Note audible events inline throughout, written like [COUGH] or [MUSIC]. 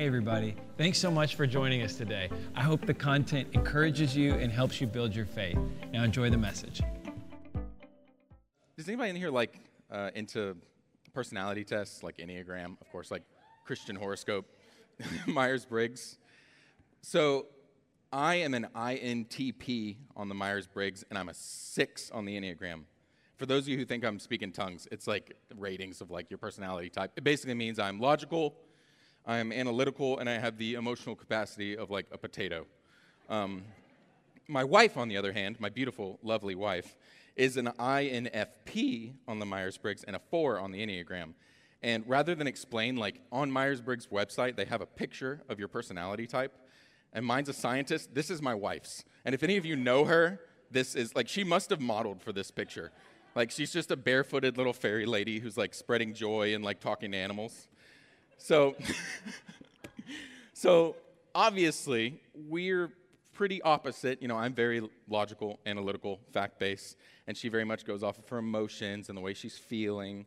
Hey, everybody. Thanks so much for joining us today. I hope the content encourages you and helps you build your faith. Now, enjoy the message. Does anybody in here like uh, into personality tests, like Enneagram, of course, like Christian horoscope, [LAUGHS] Myers Briggs? So I am an INTP on the Myers Briggs, and I'm a six on the Enneagram. For those of you who think I'm speaking tongues, it's like ratings of like your personality type. It basically means I'm logical, I'm analytical, and I have the emotional capacity of like a potato. Um, my wife, on the other hand, my beautiful, lovely wife, is an INFP on the Myers Briggs and a four on the Enneagram. And rather than explain, like on Myers Briggs' website, they have a picture of your personality type. And mine's a scientist. This is my wife's. And if any of you know her, this is like she must have modeled for this picture. Like she's just a barefooted little fairy lady who's like spreading joy and like talking to animals. So, [LAUGHS] so obviously we're pretty opposite. You know, I'm very logical, analytical, fact based, and she very much goes off of her emotions and the way she's feeling.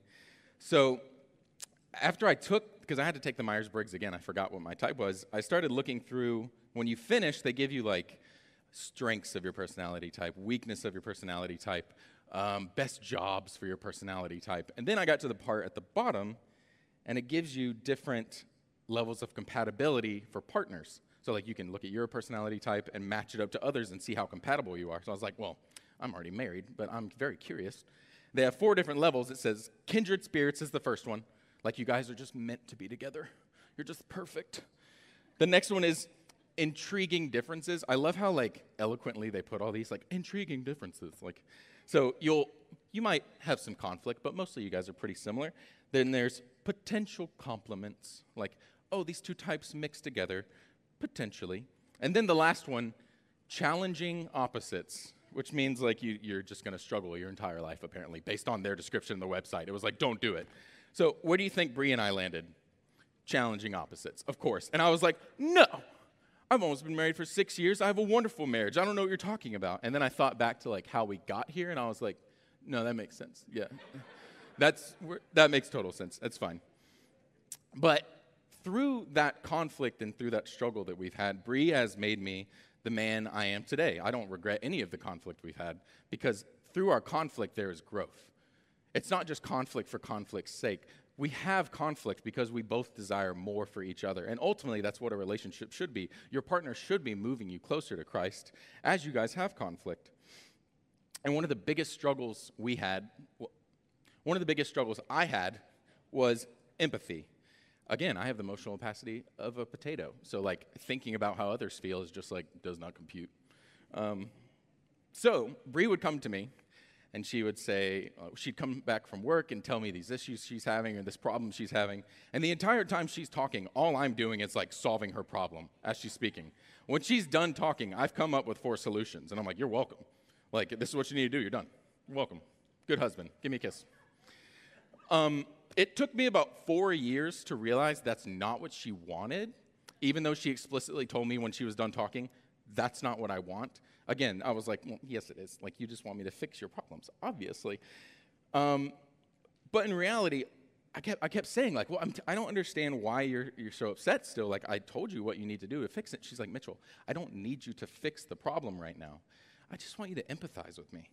So, after I took, because I had to take the Myers Briggs again, I forgot what my type was. I started looking through. When you finish, they give you like strengths of your personality type, weakness of your personality type, um, best jobs for your personality type. And then I got to the part at the bottom, and it gives you different levels of compatibility for partners. So, like, you can look at your personality type and match it up to others and see how compatible you are. So, I was like, well, I'm already married, but I'm very curious. They have four different levels. It says kindred spirits is the first one. Like, you guys are just meant to be together, you're just perfect. The next one is intriguing differences. I love how, like, eloquently they put all these, like, intriguing differences. Like, so you'll you might have some conflict, but mostly you guys are pretty similar. Then there's potential complements, like, oh, these two types mixed together, potentially. And then the last one, challenging opposites, which means like you, you're just going to struggle your entire life, apparently, based on their description on the website. It was like, don't do it. So where do you think Bree and I landed? Challenging opposites, of course. And I was like, no, I've almost been married for six years. I have a wonderful marriage. I don't know what you're talking about. And then I thought back to like how we got here, and I was like, no, that makes sense. Yeah, [LAUGHS] that's that makes total sense. That's fine. But through that conflict and through that struggle that we've had, Bree has made me the man I am today. I don't regret any of the conflict we've had because through our conflict there is growth. It's not just conflict for conflict's sake we have conflict because we both desire more for each other. And ultimately, that's what a relationship should be. Your partner should be moving you closer to Christ as you guys have conflict. And one of the biggest struggles we had, one of the biggest struggles I had was empathy. Again, I have the emotional capacity of a potato. So, like, thinking about how others feel is just like, does not compute. Um, so, Bree would come to me and she would say, uh, she'd come back from work and tell me these issues she's having or this problem she's having. And the entire time she's talking, all I'm doing is like solving her problem as she's speaking. When she's done talking, I've come up with four solutions. And I'm like, you're welcome. Like, this is what you need to do. You're done. You're welcome. Good husband. Give me a kiss. Um, it took me about four years to realize that's not what she wanted, even though she explicitly told me when she was done talking, that's not what I want. Again, I was like, well, yes, it is. Like, you just want me to fix your problems, obviously. Um, but in reality, I kept, I kept saying, like, well, I'm t- I don't understand why you're, you're so upset still. Like, I told you what you need to do to fix it. She's like, Mitchell, I don't need you to fix the problem right now. I just want you to empathize with me.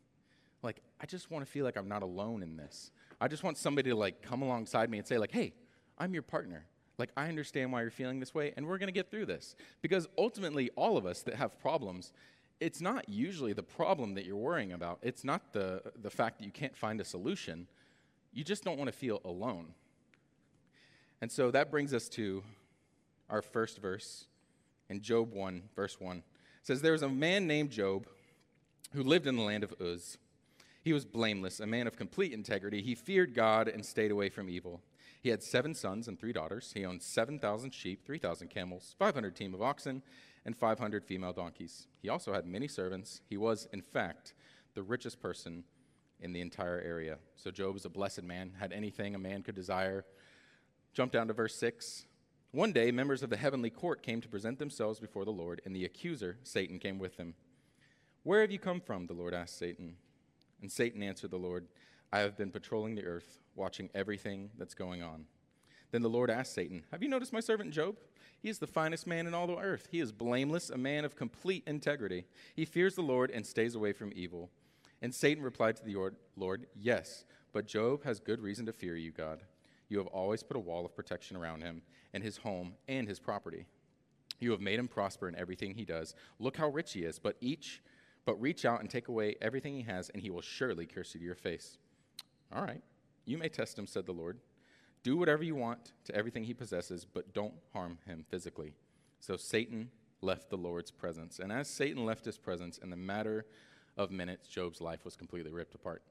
Like, I just want to feel like I'm not alone in this. I just want somebody to, like, come alongside me and say, like, hey, I'm your partner. Like, I understand why you're feeling this way, and we're going to get through this. Because ultimately, all of us that have problems, it's not usually the problem that you're worrying about. It's not the, the fact that you can't find a solution. You just don't want to feel alone. And so that brings us to our first verse in Job 1, verse 1. It says, There was a man named Job who lived in the land of Uz. He was blameless, a man of complete integrity. He feared God and stayed away from evil. He had seven sons and three daughters. He owned 7,000 sheep, 3,000 camels, 500 team of oxen, and 500 female donkeys. He also had many servants. He was, in fact, the richest person in the entire area. So Job was a blessed man, had anything a man could desire. Jump down to verse 6. One day, members of the heavenly court came to present themselves before the Lord, and the accuser, Satan, came with them. Where have you come from? The Lord asked Satan. And Satan answered the Lord, I have been patrolling the earth, watching everything that's going on. Then the Lord asked Satan, Have you noticed my servant Job? He is the finest man in all the earth. He is blameless, a man of complete integrity. He fears the Lord and stays away from evil. And Satan replied to the Lord, Yes, but Job has good reason to fear you, God. You have always put a wall of protection around him and his home and his property. You have made him prosper in everything he does. Look how rich he is, but each but reach out and take away everything he has, and he will surely curse you to your face. All right, you may test him, said the Lord. Do whatever you want to everything he possesses, but don't harm him physically. So Satan left the Lord's presence. And as Satan left his presence, in the matter of minutes, Job's life was completely ripped apart.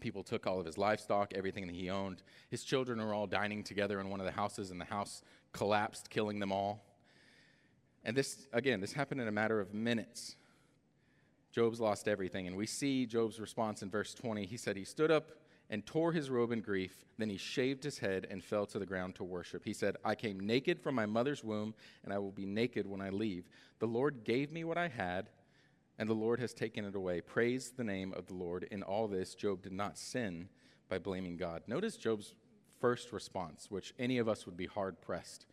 People took all of his livestock, everything that he owned. His children were all dining together in one of the houses, and the house collapsed, killing them all. And this, again, this happened in a matter of minutes. Job's lost everything. And we see Job's response in verse 20. He said, He stood up and tore his robe in grief. Then he shaved his head and fell to the ground to worship. He said, I came naked from my mother's womb, and I will be naked when I leave. The Lord gave me what I had, and the Lord has taken it away. Praise the name of the Lord. In all this, Job did not sin by blaming God. Notice Job's first response, which any of us would be hard pressed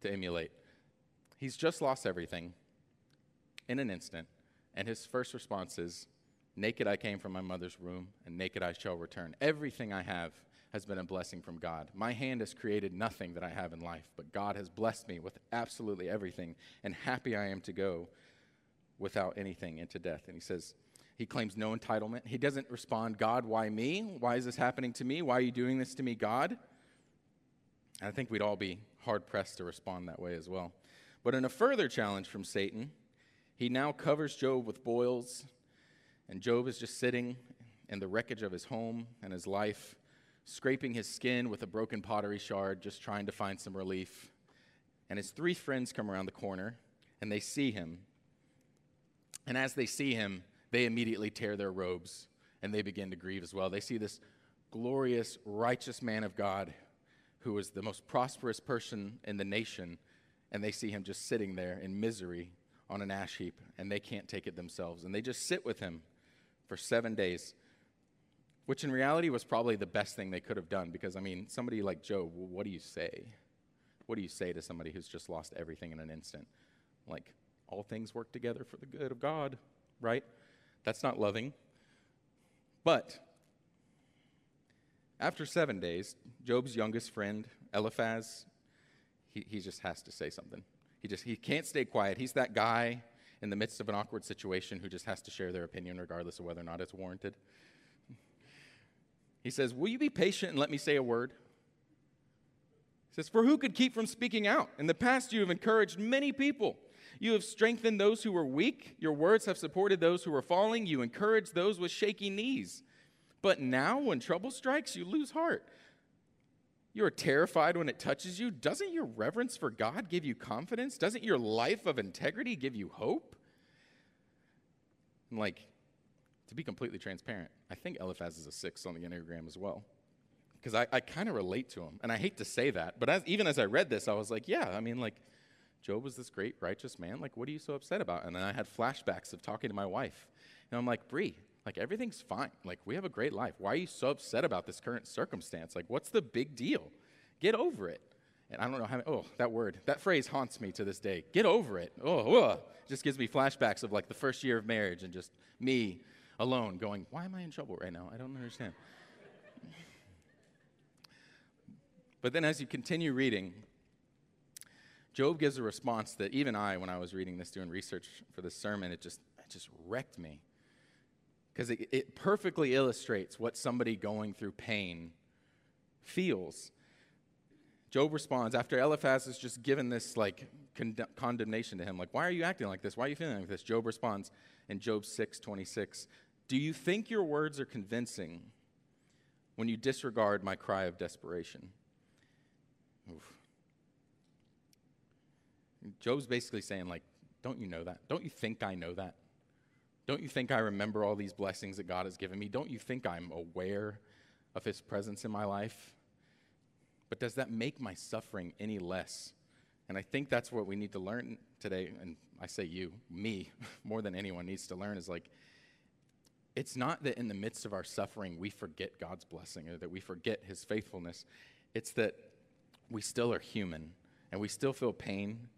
to emulate. He's just lost everything in an instant, and his first response is, Naked I came from my mother's womb, and naked I shall return. Everything I have has been a blessing from God. My hand has created nothing that I have in life, but God has blessed me with absolutely everything, and happy I am to go without anything into death. And he says, he claims no entitlement. He doesn't respond, God, why me? Why is this happening to me? Why are you doing this to me, God? And I think we'd all be hard pressed to respond that way as well. But in a further challenge from Satan, he now covers Job with boils and Job is just sitting in the wreckage of his home and his life, scraping his skin with a broken pottery shard, just trying to find some relief. And his three friends come around the corner and they see him. And as they see him, they immediately tear their robes and they begin to grieve as well. They see this glorious, righteous man of God who was the most prosperous person in the nation, and they see him just sitting there in misery on an ash heap, and they can't take it themselves. And they just sit with him for seven days, which in reality was probably the best thing they could have done because, I mean, somebody like Job, what do you say? What do you say to somebody who's just lost everything in an instant? Like, all things work together for the good of God, right? That's not loving. But after seven days, Job's youngest friend, Eliphaz, he, he just has to say something. He just he can't stay quiet. He's that guy in the midst of an awkward situation who just has to share their opinion regardless of whether or not it's warranted. He says, Will you be patient and let me say a word? He says, For who could keep from speaking out? In the past, you have encouraged many people. You have strengthened those who were weak. Your words have supported those who were falling. You encourage those with shaky knees. But now, when trouble strikes, you lose heart. You are terrified when it touches you. Doesn't your reverence for God give you confidence? Doesn't your life of integrity give you hope? And like, to be completely transparent, I think Eliphaz is a six on the Enneagram as well. Because I, I kind of relate to him. And I hate to say that, but as, even as I read this, I was like, yeah, I mean, like, Job was this great, righteous man. Like, what are you so upset about? And then I had flashbacks of talking to my wife. And I'm like, Bree, like everything's fine. Like we have a great life. Why are you so upset about this current circumstance? Like what's the big deal? Get over it. And I don't know how, oh, that word, that phrase haunts me to this day. Get over it. Oh, just gives me flashbacks of like the first year of marriage and just me alone going, why am I in trouble right now? I don't understand. but then as you continue reading, Job gives a response that even I, when I was reading this, doing research for this sermon, it just, it just wrecked me because it, it perfectly illustrates what somebody going through pain feels. Job responds after Eliphaz has just given this like con- condemnation to him, like, why are you acting like this? Why are you feeling like this? Job responds in Job 6 26, Do you think your words are convincing when you disregard my cry of desperation? Oof. Job's basically saying, like, don't you know that? Don't you think I know that? Don't you think I remember all these blessings that God has given me? Don't you think I'm aware of His presence in my life? But does that make my suffering any less? And I think that's what we need to learn today. And I say you, me, [LAUGHS] more than anyone needs to learn is like, it's not that in the midst of our suffering we forget God's blessing or that we forget His faithfulness. It's that we still are human and we still feel pain.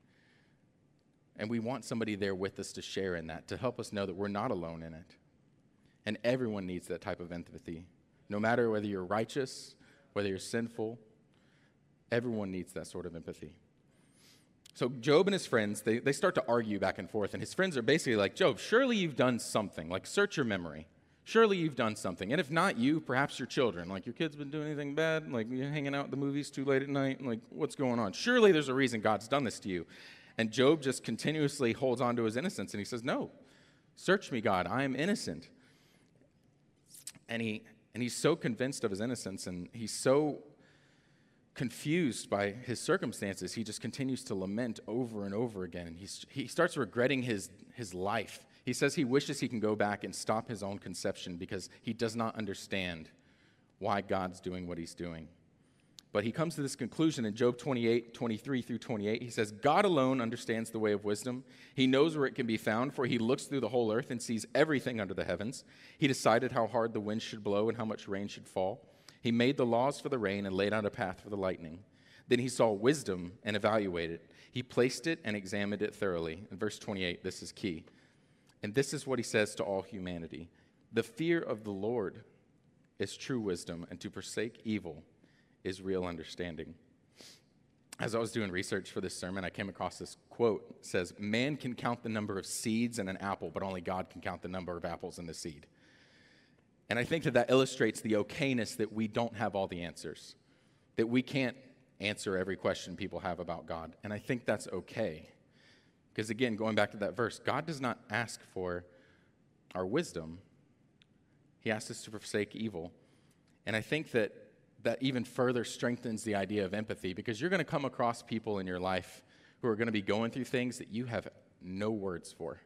And we want somebody there with us to share in that, to help us know that we're not alone in it. And everyone needs that type of empathy. No matter whether you're righteous, whether you're sinful, everyone needs that sort of empathy. So Job and his friends, they, they start to argue back and forth, and his friends are basically like, Job, surely you've done something. Like, search your memory. Surely you've done something. And if not you, perhaps your children. Like, your kids been doing anything bad? Like, you're hanging out at the movies too late at night? Like, what's going on? Surely there's a reason God's done this to you. And Job just continuously holds on to his innocence, and he says, No, search me, God. I am innocent. And, he, and he's so convinced of his innocence, and he's so confused by his circumstances, he just continues to lament over and over again. And he's, he starts regretting his, his life. He says he wishes he can go back and stop his own conception because he does not understand why God's doing what he's doing. But he comes to this conclusion in Job 28, 23 through 28. He says, God alone understands the way of wisdom. He knows where it can be found, for he looks through the whole earth and sees everything under the heavens. He decided how hard the wind should blow and how much rain should fall. He made the laws for the rain and laid out a path for the lightning. Then he saw wisdom and evaluated it. He placed it and examined it thoroughly. In verse 28, this is key. And this is what he says to all humanity The fear of the Lord is true wisdom, and to forsake evil is real understanding. As I was doing research for this sermon, I came across this quote. It says, Man can count the number of seeds in an apple, but only God can count the number of apples in the seed. And I think that that illustrates the okayness that we don't have all the answers, that we can't answer every question people have about God. And I think that's okay. Because again, going back to that verse, God does not ask for our wisdom, He asks us to forsake evil. And I think that that even further strengthens the idea of empathy because you're going to come across people in your life who are going to be going through things that you have no words for.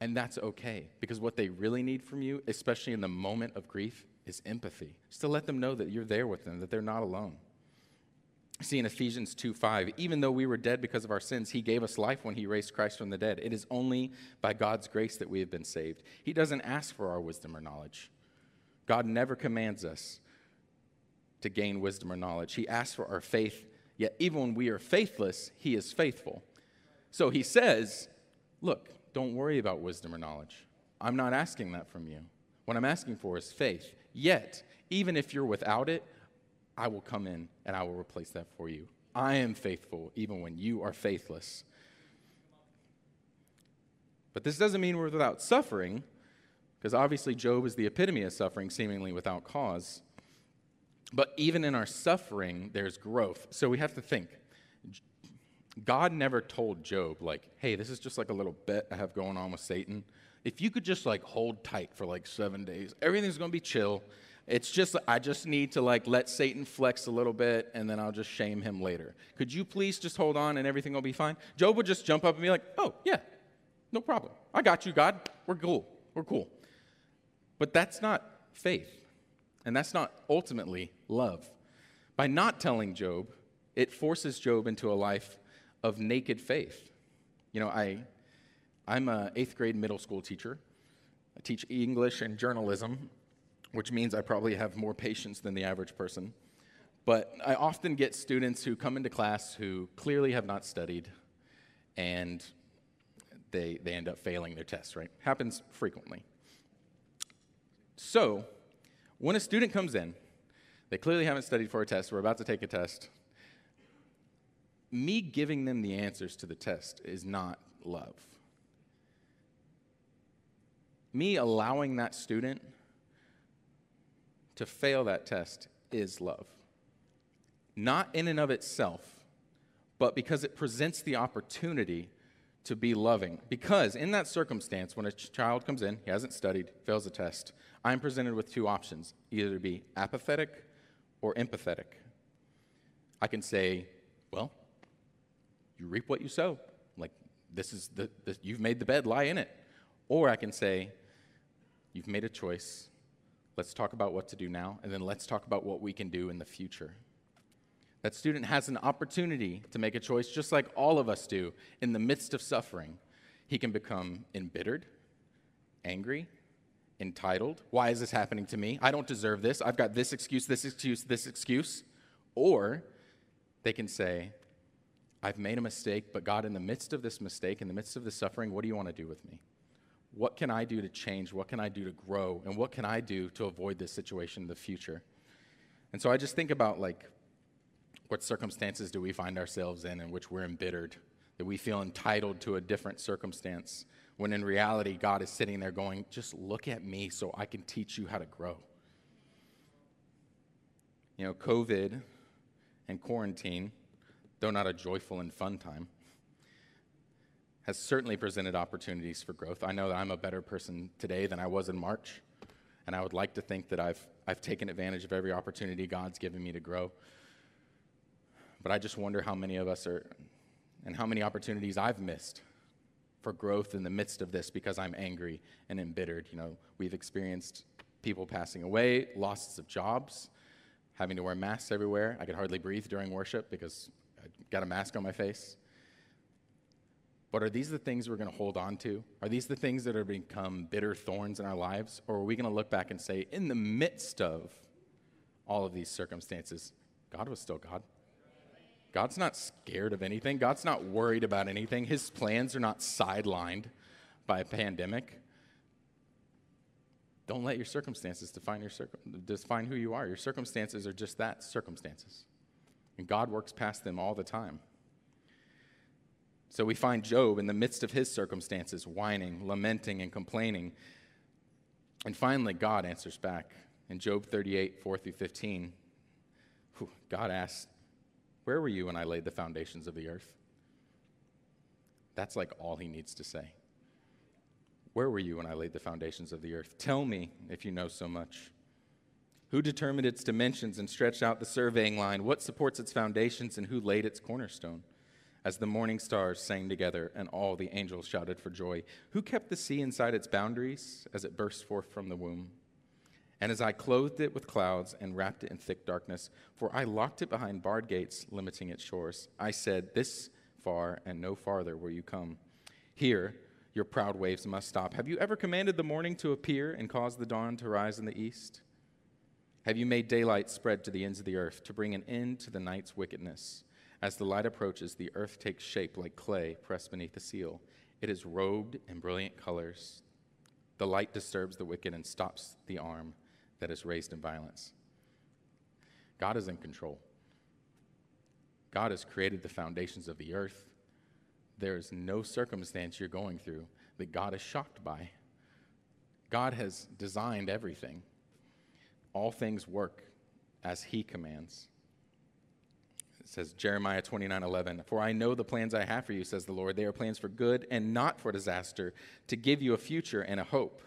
And that's okay because what they really need from you, especially in the moment of grief, is empathy. Just to let them know that you're there with them, that they're not alone. See in Ephesians 2 5, even though we were dead because of our sins, he gave us life when he raised Christ from the dead. It is only by God's grace that we have been saved. He doesn't ask for our wisdom or knowledge. God never commands us to gain wisdom or knowledge. He asks for our faith, yet even when we are faithless, he is faithful. So he says, Look, don't worry about wisdom or knowledge. I'm not asking that from you. What I'm asking for is faith. Yet, even if you're without it, I will come in and I will replace that for you. I am faithful even when you are faithless. But this doesn't mean we're without suffering, because obviously Job is the epitome of suffering, seemingly without cause. But even in our suffering, there's growth. So we have to think God never told Job, like, hey, this is just like a little bet I have going on with Satan. If you could just like hold tight for like seven days, everything's gonna be chill. It's just, I just need to like let Satan flex a little bit and then I'll just shame him later. Could you please just hold on and everything will be fine? Job would just jump up and be like, oh, yeah, no problem. I got you, God. We're cool. We're cool. But that's not faith. And that's not ultimately love. By not telling Job, it forces Job into a life of naked faith. You know, I, I'm an eighth grade middle school teacher. I teach English and journalism, which means I probably have more patience than the average person. But I often get students who come into class who clearly have not studied and they, they end up failing their tests, right? Happens frequently. So, when a student comes in, they clearly haven't studied for a test, we're about to take a test, me giving them the answers to the test is not love. Me allowing that student to fail that test is love. Not in and of itself, but because it presents the opportunity to be loving. Because in that circumstance, when a child comes in, he hasn't studied, fails a test, I'm presented with two options either to be apathetic or empathetic. I can say, well, you reap what you sow. Like, this is the, you've made the bed, lie in it. Or I can say, you've made a choice. Let's talk about what to do now, and then let's talk about what we can do in the future. That student has an opportunity to make a choice, just like all of us do in the midst of suffering. He can become embittered, angry, entitled. Why is this happening to me? I don't deserve this. I've got this excuse, this excuse, this excuse. Or they can say, I've made a mistake, but God, in the midst of this mistake, in the midst of the suffering, what do you want to do with me? What can I do to change? What can I do to grow? And what can I do to avoid this situation in the future? And so I just think about like, what circumstances do we find ourselves in in which we're embittered, that we feel entitled to a different circumstance, when in reality, God is sitting there going, just look at me so I can teach you how to grow. You know, COVID and quarantine, though not a joyful and fun time, has certainly presented opportunities for growth. I know that I'm a better person today than I was in March, and I would like to think that I've, I've taken advantage of every opportunity God's given me to grow. But I just wonder how many of us are, and how many opportunities I've missed for growth in the midst of this because I'm angry and embittered. You know, we've experienced people passing away, losses of jobs, having to wear masks everywhere. I could hardly breathe during worship because I got a mask on my face. But are these the things we're going to hold on to? Are these the things that are become bitter thorns in our lives? Or are we going to look back and say, in the midst of all of these circumstances, God was still God? God's not scared of anything. God's not worried about anything. His plans are not sidelined by a pandemic. Don't let your circumstances define, your circum- define who you are. Your circumstances are just that circumstances. And God works past them all the time. So we find Job in the midst of his circumstances, whining, lamenting, and complaining. And finally, God answers back. In Job 38, 4 through 15, God asks, Where were you when I laid the foundations of the earth? That's like all he needs to say. Where were you when I laid the foundations of the earth? Tell me if you know so much. Who determined its dimensions and stretched out the surveying line? What supports its foundations and who laid its cornerstone? as the morning stars sang together and all the angels shouted for joy. Who kept the sea inside its boundaries as it burst forth from the womb? And as I clothed it with clouds and wrapped it in thick darkness, for I locked it behind barred gates, limiting its shores, I said, This far and no farther will you come. Here, your proud waves must stop. Have you ever commanded the morning to appear and caused the dawn to rise in the east? Have you made daylight spread to the ends of the earth to bring an end to the night's wickedness? As the light approaches, the earth takes shape like clay pressed beneath a seal. It is robed in brilliant colors. The light disturbs the wicked and stops the arm that is raised in violence. God is in control. God has created the foundations of the earth. There is no circumstance you're going through that God is shocked by. God has designed everything. All things work as He commands. It says Jeremiah 29 11, For I know the plans I have for you, says the Lord. They are plans for good and not for disaster, to give you a future and a hope.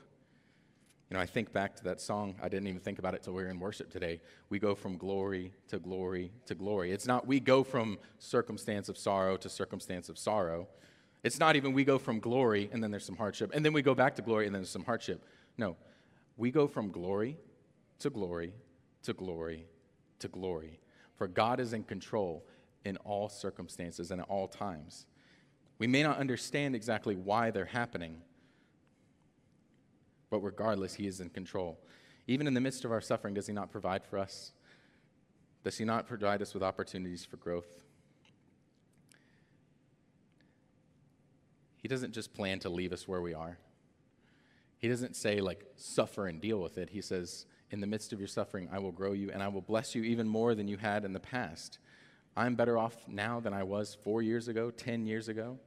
You know, I think back to that song. I didn't even think about it till we were in worship today. We go from glory to glory to glory. It's not we go from circumstance of sorrow to circumstance of sorrow. It's not even we go from glory and then there's some hardship, and then we go back to glory and then there's some hardship. No, we go from glory to glory to glory to glory for God is in control in all circumstances and at all times. We may not understand exactly why they're happening, but regardless, He is in control. Even in the midst of our suffering, does He not provide for us? Does He not provide us with opportunities for growth? He doesn't just plan to leave us where we are. He doesn't say, like, suffer and deal with it. He says, in the midst of your suffering, I will grow you and I will bless you even more than you had in the past. I'm better off now than I was four years ago, 10 years ago.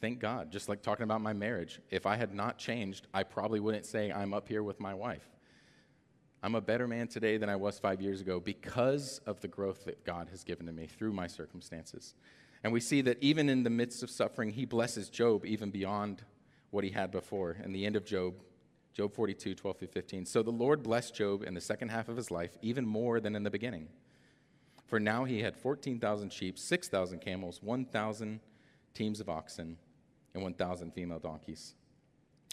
Thank God. Just like talking about my marriage. If I had not changed, I probably wouldn't say I'm up here with my wife. I'm a better man today than I was five years ago because of the growth that God has given to me through my circumstances. And we see that even in the midst of suffering, he blesses Job even beyond what he had before. In the end of Job, Job 42, 12 through 15. So the Lord blessed Job in the second half of his life even more than in the beginning. For now he had 14,000 sheep, 6,000 camels, 1,000 teams of oxen, and 1,000 female donkeys.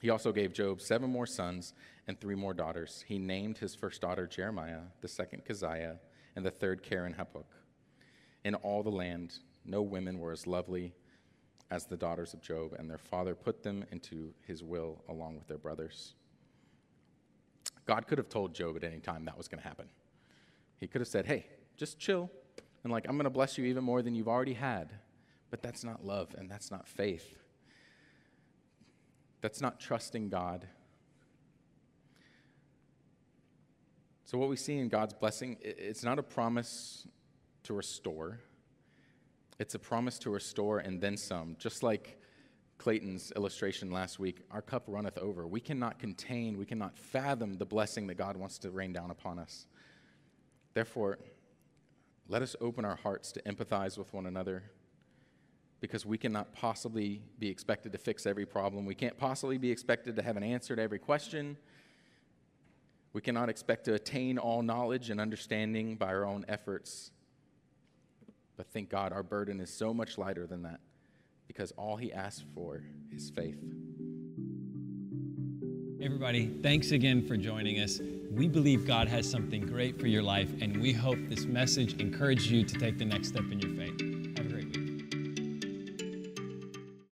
He also gave Job seven more sons and three more daughters. He named his first daughter Jemimah, the second Keziah, and the third Keren-happuch. In all the land, no women were as lovely as the daughters of Job, and their father put them into his will along with their brothers. God could have told Job at any time that was going to happen. He could have said, hey, just chill. and like, I'm going to bless you even more than you've already had. But that's not love and that's not faith. That's not trusting God. So, what we see in God's blessing, it's not a promise to restore, it's a promise to restore and then some. Just like Clayton's illustration last week, our cup runneth over. We cannot contain, we cannot fathom the blessing that God wants to rain down upon us. Therefore, let us open our hearts to empathize with one another because we cannot possibly be expected to fix every problem. We can't possibly be expected to have an answer to every question. We cannot expect to attain all knowledge and understanding by our own efforts. But thank God, our burden is so much lighter than that because all He asks for is faith. Everybody, thanks again for joining us. We believe God has something great for your life, and we hope this message encouraged you to take the next step in your faith.